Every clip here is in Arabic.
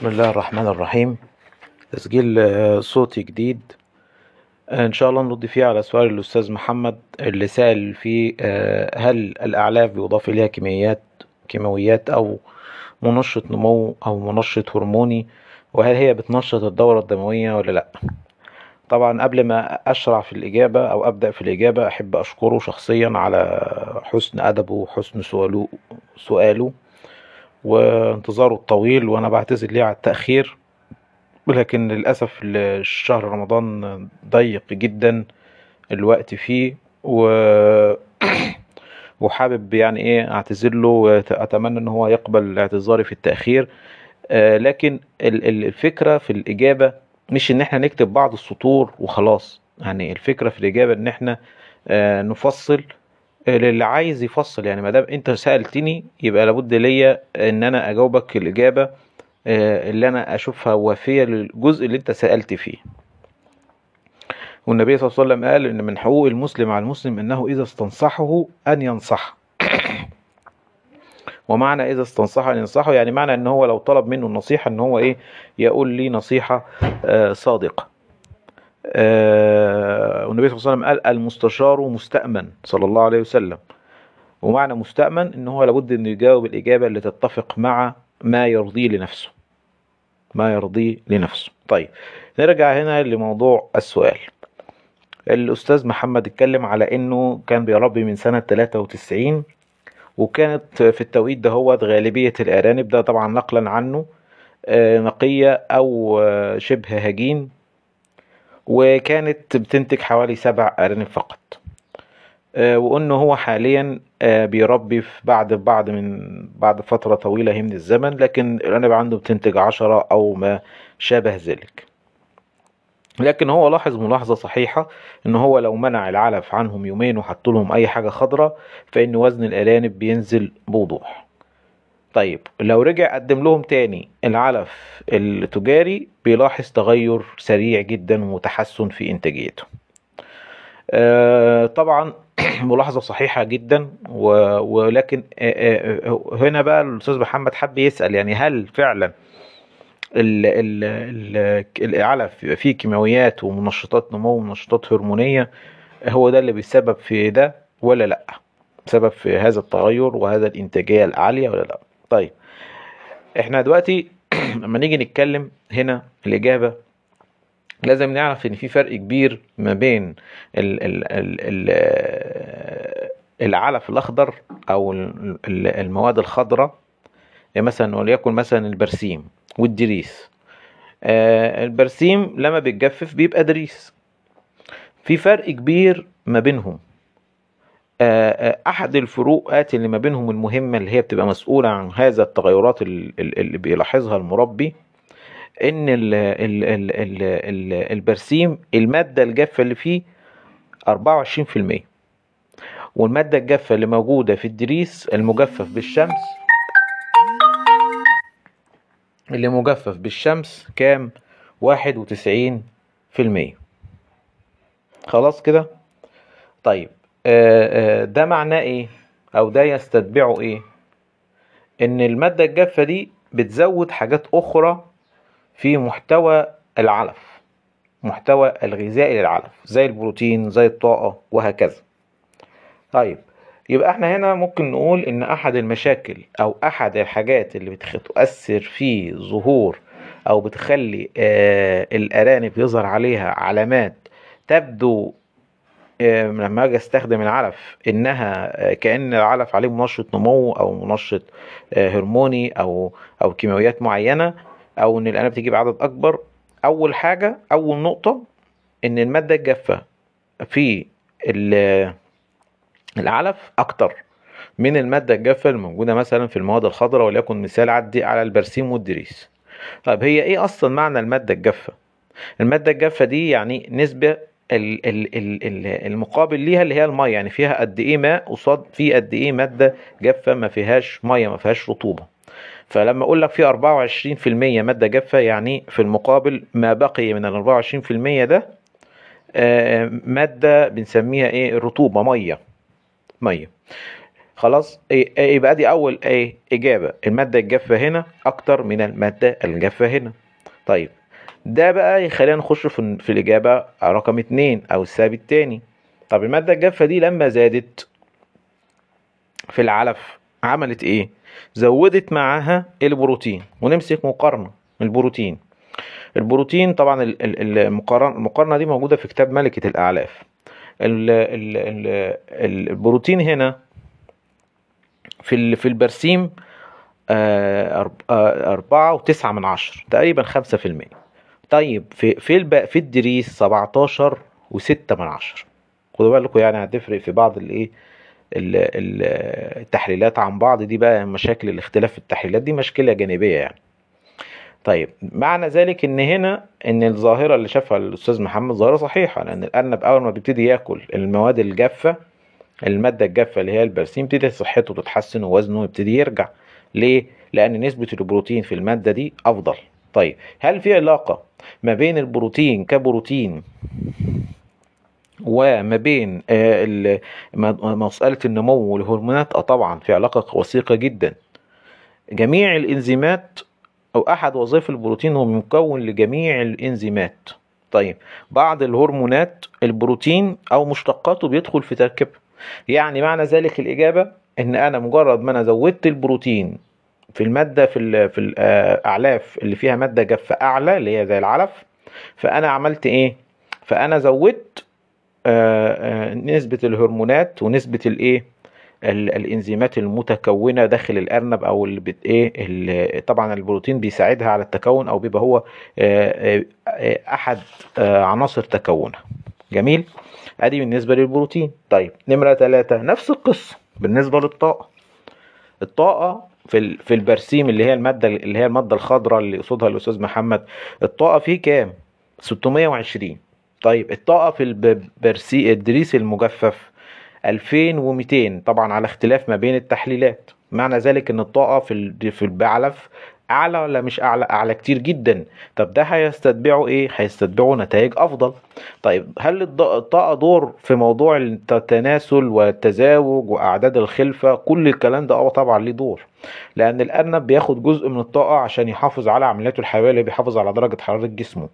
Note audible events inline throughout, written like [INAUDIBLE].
بسم الله الرحمن الرحيم. تسجيل آه، صوتي جديد. آه، إن شاء الله نرد فيه على سؤال الأستاذ محمد. اللي سأل فيه آه، هل الأعلاف بيضاف إليها كيميائيات كيماويات أو منشط نمو أو منشط هرموني؟ وهل هي بتنشط الدورة الدموية ولا لأ؟ طبعا قبل ما أشرع في الإجابة أو أبدأ في الإجابة أحب أشكره شخصيا على حسن أدبه وحسن سؤاله سؤاله. وانتظاره الطويل وأنا بعتذر ليه على التأخير. ولكن للأسف الشهر رمضان ضيق جدا الوقت فيه و [COUGHS] وحابب يعني إيه أعتذر له وأتمنى إن هو يقبل اعتذاري في التأخير. آه، لكن ال- ال- الفكرة في الإجابة مش إن إحنا نكتب بعض السطور وخلاص. يعني الفكرة في الإجابة إن إحنا آه، نفصل للي عايز يفصل يعني ما دام انت سألتني يبقى لابد ليا ان أنا اجاوبك الإجابة آه، اللي أنا اشوفها وافية للجزء اللي انت سألت فيه. والنبي صلى الله عليه وسلم قال إن من حقوق المسلم على المسلم إنه إذا استنصحه أن ينصح. [CLEARS THROAT] ومعنى إذا استنصحه أن ينصحه يعني معنى إن هو لو طلب منه النصيحة إن هو إيه يقول لي نصيحة آه، صادقة. آه، والنبي صلى الله عليه وسلم قال المستشار مستأمن صلى الله عليه وسلم. ومعنى مستأمن إن هو لابد انه يجاوب الإجابة اللي تتفق مع ما يرضيه لنفسه. ما يرضيه لنفسه. طيب نرجع هنا لموضوع السؤال. الأستاذ محمد اتكلم على إنه كان بيربي من سنة 93 وكانت في التوقيت ده هو غالبية الأرانب ده طبعا نقلا عنه آه، نقية أو آه، شبه هجين. وكانت بتنتج حوالي سبع أرانب فقط. آه، وانه هو حاليا آه، بيربي في بعد بعد من بعد فترة طويلة من الزمن لكن الأرانب عنده بتنتج عشرة أو ما شابه ذلك. لكن هو لاحظ ملاحظة صحيحة إن هو لو منع العلف عنهم يومين وحط لهم أي حاجة خضراء فإن وزن الأرانب بينزل بوضوح. طيب لو رجع قدم لهم تاني العلف التجاري بيلاحظ تغير سريع جدا وتحسن في إنتاجيته. آه، طبعا [CLEARS THROAT] ملاحظة صحيحة جدا ولكن آه، آه، هنا بقى الأستاذ محمد حب يسأل يعني هل فعلا ال ال العلف بيبقى فيه كيماويات ومنشطات نمو ومنشطات هرمونية هو ده اللي بيسبب في ده ولا لأ؟ سبب في هذا التغير وهذا الإنتاجية العالية ولا لأ؟ طيب إحنا دلوقتي [CLEARS THROAT] لما نيجي نتكلم هنا الإجابة لازم نعرف إن في فرق كبير ما بين ال ال ال ال العلف الأخضر أو ال- ال- المواد الخضراء يعني مثلا وليكن مثلا البرسيم والدريس. آه، البرسيم لما بيتجفف بيبقى دريس. في فرق كبير ما بينهم. آه، آه، أحد الفروقات اللي ما بينهم المهمة اللي هي بتبقى مسؤولة عن هذا التغيرات ال- ال- اللي بيلاحظها المربي إن ال ال ال ال ال البرسيم المادة الجافة اللي فيه 24% والمادة الجافة اللي موجودة في الدريس المجفف بالشمس اللي مجفف بالشمس كام؟ 91% خلاص كده؟ طيب. آه، آه، ده معناه إيه؟ أو ده يستتبعه إيه؟ إن المادة الجافة دي بتزود حاجات أخرى في محتوى العلف محتوى الغذائي للعلف زي البروتين زي الطاقة وهكذا. طيب يبقى إحنا هنا ممكن نقول إن أحد المشاكل أو أحد الحاجات اللي بتؤثر في ظهور أو بتخلي آه الأرانب يظهر عليها علامات تبدو آه، لما أجي أستخدم العلف إنها آه، كأن العلف عليه منشط نمو أو منشط آه، هرموني أو أو كيماويات معينة أو إن الارانب تجيب عدد أكبر. أول حاجة أول نقطة إن المادة الجافة في ال- العلف أكتر من المادة الجافة الموجودة مثلا في المواد الخضراء وليكن مثال عدي على البرسيم والدريس. طيب هي إيه أصلا معنى المادة الجافة؟ المادة الجافة دي يعني ال- المقابل ليها اللي هي المية يعني فيها قد إيه ماء قصاد في قد إيه مادة جافة ما فيهاش مية ما فيهاش رطوبة. فلما أقول لك في 24% مادة جافة يعني في المقابل ما بقي من ال 24% ده آه، مادة بنسميها إيه؟ رطوبة مية. مية. خلاص؟ إيه- إيه يبقى دي أول إيه إجابة. المادة الجافة هنا أكتر من المادة الجافة هنا. طيب. ده بقى يخلينا نخش في, في الإجابة رقم اتنين أو السبب التاني. طب المادة الجافة دي لما زادت في العلف عملت إيه؟ زودت معاها البروتين ونمسك مقارنة البروتين. البروتين طبعا ال- ال- المقارنه المقارنة دي موجودة في كتاب ملكة الأعلاف. ال- ال- ال- ال- البروتين هنا في في البرسيم آه، آه، أربعة وتسعة من عشر تقريبا خمسة في المية. طيب في في الب... في الدريس سبعتاشر وستة من عشر. خدوا بالكم يعني هتفرق في بعض الإيه ال- ال- التحليلات عن بعض. دي بقى مشاكل الاختلاف في التحليلات دي مشكلة جانبية يعني. طيب معنى ذلك إن هنا إن الظاهرة اللي شافها الأستاذ محمد ظاهرة صحيحة لأن الأرنب أول ما بيبتدي يأكل المواد الجافة المادة الجافة اللي هي البرسيم تبتدي صحته تتحسن ووزنه يبتدي يرجع. ليه؟ لأن نسبة البروتين في المادة دي أفضل. طيب هل في علاقة ما بين البروتين كبروتين وما بين آه، مسألة النمو والهرمونات آه طبعا في علاقة وثيقة جدا. جميع الإنزيمات أو أحد وظائف البروتين هو مكون لجميع الإنزيمات. طيب بعض الهرمونات البروتين أو مشتقاته بيدخل في تركيبها. يعني معنى ذلك الإجابة إن أنا مجرد ما أنا زودت البروتين في المادة في في الاعلاف اللي فيها مادة جافه أعلى اللي هي زي العلف فأنا عملت إيه؟ فأنا زودت آه، آه، نسبة الهرمونات ونسبة الايه ال- الإنزيمات المتكونة داخل الأرنب أو اللي بت إيه؟ طبعا البروتين بيساعدها على التكون أو بيبقى هو آه، آه، آه، أحد آه، عناصر تكونها. جميل؟ أدي بالنسبة للبروتين. طيب نمرة ثلاثة نفس القصة بالنسبة للطاقة. الطاقة في في البرسيم اللي هي المادة اللي هي المادة الخضراء اللي يقصدها الأستاذ محمد الطاقة فيه كام؟ 620 طيب الطاقة في البرسي الدريس المجفف 2200 طبعا على اختلاف ما بين التحليلات. معنى ذلك إن الطاقة في في البعلف أعلى ولا مش أعلى؟ أعلى كتير جدا. طب ده هيستتبعه إيه؟ هيستتبعه نتائج أفضل. طيب هل الطاقه دور في موضوع التناسل والتزاوج وأعداد الخلفة كل الكلام ده؟ آه طبعا ليه دور. لأن الارنب بياخد جزء من الطاقة عشان يحافظ على عملياته الحيوية اللي بيحافظ على درجة حرارة جسمه.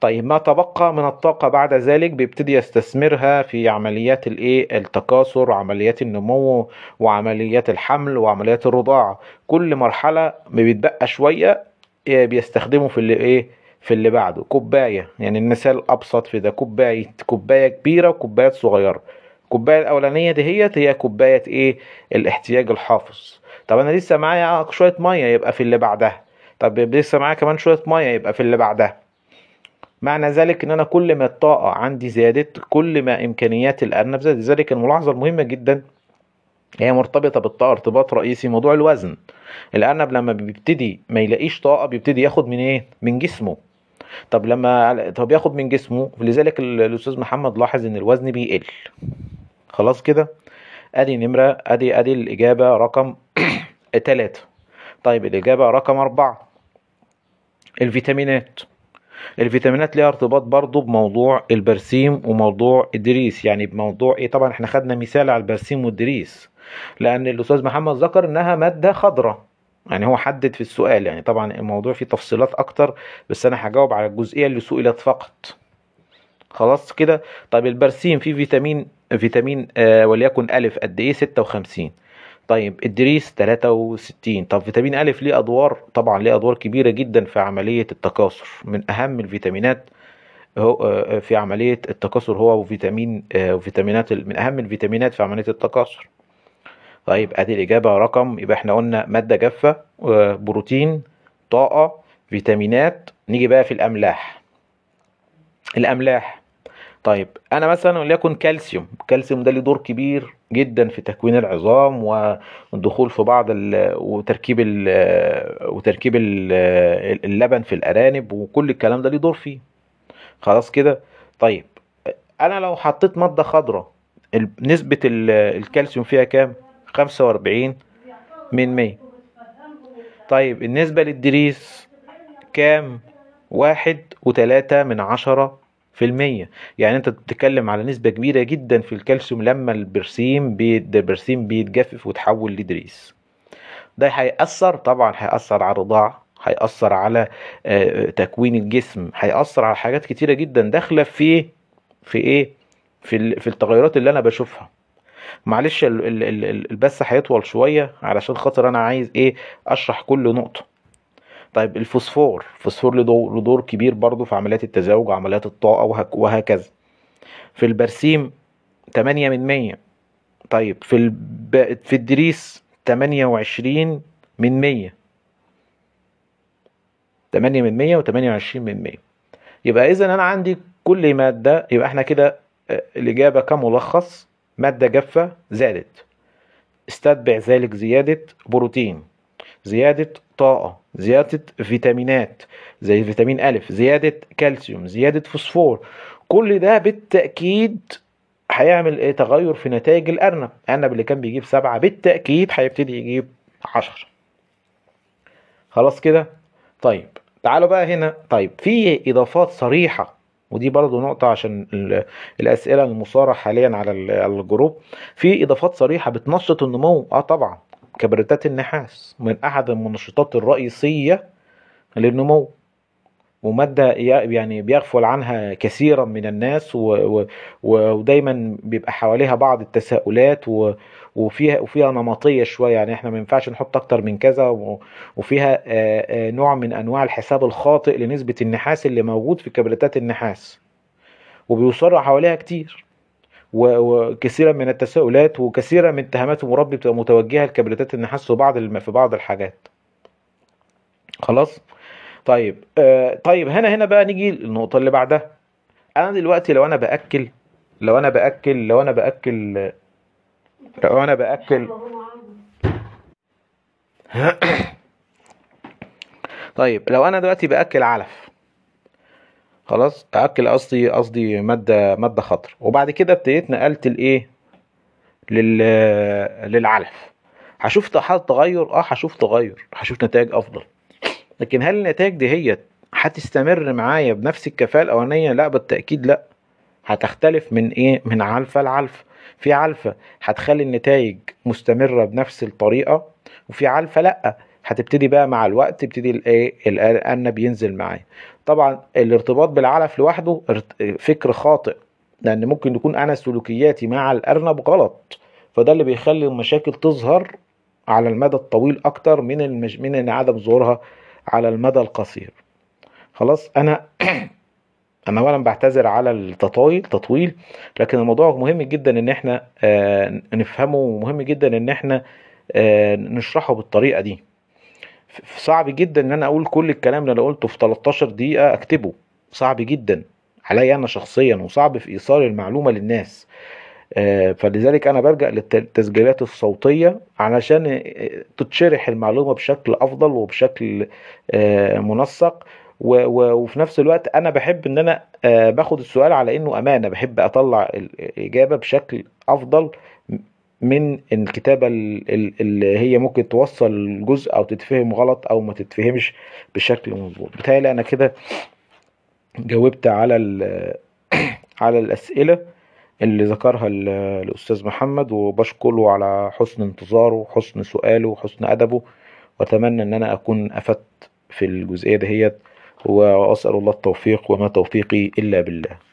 طيب ما تبقى من الطاقة بعد ذلك بيبتدي يستثمرها في عمليات الإيه؟ التكاثر وعمليات النمو وعمليات الحمل وعمليات الرضاعة. كل مرحلة بيتبقى شوية إيه بيستخدمه في اللي إيه؟ في اللي بعده. كوباية يعني المثال الأبسط في ده كوباية كوباية كبيرة وكوبايات صغيرة. الكوباية الأولانية دهيت هي كوباية إيه؟ الاحتياج الحافظ. طب أنا لسه معايا شوية مية يبقى في اللي بعدها. طب لسه معايا كمان شوية مية يبقى في اللي بعدها. معنى ذلك إن أنا كل ما الطاقة عندي زادت كل ما إمكانيات الأرنب زادت. لذلك الملاحظة المهمة جدا هي مرتبطة بالطاقة ارتباط رئيسي موضوع الوزن. الأرنب لما بيبتدي ما يلاقيش طاقة بيبتدي ياخد من إيه؟ من جسمه. طب لما طب ياخد من جسمه لذلك ال- الأستاذ محمد لاحظ إن الوزن بيقل. خلاص كده؟ أدي نمرة أدي أدي الإجابة رقم [CLEARS THROAT] تلاتة. طيب الإجابة رقم أربعة. الفيتامينات. الفيتامينات ليها ارتباط برضو بموضوع البرسيم وموضوع الدريس يعني بموضوع إيه؟ طبعا إحنا خدنا مثال على البرسيم والدريس لأن الأستاذ محمد ذكر إنها مادة خضراء. يعني هو حدد في السؤال يعني طبعا الموضوع فيه تفصيلات أكتر بس أنا هجاوب على الجزئية اللي سئلت فقط. خلاص كده؟ طيب البرسيم فيه فيتامين فيتامين آه وليكن ألف قد إيه؟ 56 طيب الدريس 63 طب فيتامين ألف ليه أدوار؟ طبعا ليه أدوار كبيرة جدا في عملية التكاثر. من أهم الفيتامينات هو آه، في عملية التكاثر هو وفيتامين آه، وفيتامينات من أهم الفيتامينات في عملية التكاثر. طيب أدي الإجابة رقم يبقى إحنا قلنا مادة جافة آه، بروتين طاقة فيتامينات. نيجي بقى في الأملاح. الأملاح. طيب أنا مثلا وليكن كالسيوم الكالسيوم ده له دور كبير جدا في تكوين العظام والدخول في بعض ال وتركيب ال وتركيب ال اللبن في الأرانب وكل الكلام ده ليه دور فيه. خلاص كده؟ طيب أنا لو حطيت مادة خضراء نسبة ال- الكالسيوم فيها كام؟ 45 من 100 طيب النسبة للدريس كام؟ واحد وتلاتة من عشرة في المية. يعني أنت بتتكلم على نسبة كبيرة جدا في الكالسيوم لما البرسيم بيت البرسيم بيتجفف وتحول لدريس. ده هيأثر طبعا هيأثر على الرضاعة هيأثر على آه، تكوين الجسم هيأثر على حاجات كتيرة جدا داخلة في في إيه؟ في في التغيرات اللي أنا بشوفها. معلش ال- ال- ال- البث هيطول شوية علشان خاطر أنا عايز إيه؟ أشرح كل نقطة. طيب الفوسفور الفوسفور له دور دور كبير برضو في عمليات التزاوج وعمليات الطاقة وهك- وهكذا. في البرسيم 8 من 100 طيب في الب... في الدريس 28 من 100 8 من 100 و28 من 100 يبقى اذا أنا عندي كل مادة يبقى إحنا كده آه، الإجابة كملخص مادة جافة زادت. استتبع ذلك زيادة بروتين. زيادة طاقة زيادة فيتامينات زي فيتامين ألف زيادة كالسيوم زيادة فوسفور. كل ده بالتأكيد هيعمل إيه؟ تغير في نتائج الأرنب. الأرنب اللي كان بيجيب سبعة بالتأكيد هيبتدي يجيب عشرة. خلاص كده؟ طيب تعالوا بقى هنا. طيب في إضافات صريحة ودي برضو نقطة عشان ال- الأسئلة المثارة حاليا على ال- على الجروب. في إضافات صريحة بتنشط النمو. آه طبعا. كبريتات النحاس من أحد المنشطات الرئيسية للنمو ومادة يعني بيغفل عنها كثيرا من الناس و... و... ودايما بيبقى حواليها بعض التساؤلات و... وفيها وفيها نمطية شوية يعني إحنا ما ينفعش نحط أكتر من كذا. وفيها آه، آه، نوع من أنواع الحساب الخاطئ لنسبة النحاس اللي موجود في كبريتات النحاس وبيصر حواليها كتير وكثيرا من التساؤلات وكثيرا من اتهامات المربي بتبقى متوجهة لكبريتات النحاس في بعض. في بعض الحاجات. خلاص؟ طيب آه طيب هنا هنا بقى نيجي للنقطة اللي بعدها. أنا دلوقتي لو أنا بأكل لو أنا بأكل لو أنا بأكل لو أنا بأكل. [COUGHS] طيب لو أنا دلوقتي بأكل علف. خلاص أكل قصدي قصدي مادة مادة خضر وبعد كده ابتديت نقلت الايه لل للعلف. هشوف تغير؟ آه هشوف تغير هشوف نتائج أفضل. لكن هل النتائج دي هي هتستمر معايا بنفس الكفاءة الأولانية؟ لا بالتأكيد لا. هتختلف من إيه؟ من علفة لعلفة في علفة هتخلي النتائج مستمرة بنفس الطريقة وفي علفة لأ. هتبتدي بقى مع الوقت تبتدي الايه الأرنب ينزل معايا. طبعا الارتباط بالعلف لوحده فكر خاطئ لأن ممكن يكون أنا سلوكياتي مع الأرنب غلط. فده اللي بيخلي المشاكل تظهر على المدى الطويل أكتر من المش... من عدم ظهورها على المدى القصير. خلاص أنا [CLEARS THROAT] أنا اولا بعتذر على التطايل تطويل لكن الموضوع مهم جدا إن إحنا آه، نفهمه ومهم جدا إن إحنا آه، نشرحه بالطريقة دي. صعب جدا إن أنا أقول كل الكلام اللي أنا قلته في 13 دقيقة أكتبه. صعب جدا. عليا أنا شخصيا وصعب في إيصال المعلومة للناس. آه، فلذلك أنا بلجأ للتسجيلات الصوتية علشان آه، تتشرح المعلومة بشكل أفضل وبشكل آه، منسق. وفي نفس الوقت أنا بحب إن أنا باخد السؤال على إنه أمانة. بحب أطلع الاجابه بشكل أفضل. من الكتابة ال- ال- اللي هي ممكن توصل جزء أو تتفهم غلط أو ما تتفهمش بشكل مظبوط. بتهيألي أنا كده جاوبت على [CLEARS THROAT] على الأسئلة اللي ذكرها ال- الأستاذ محمد وبشكره على حسن انتظاره وحسن سؤاله وحسن أدبه وأتمنى إن أنا أكون أفدت في الجزئية دهيت وأسأل الله التوفيق وما توفيقي إلا بالله.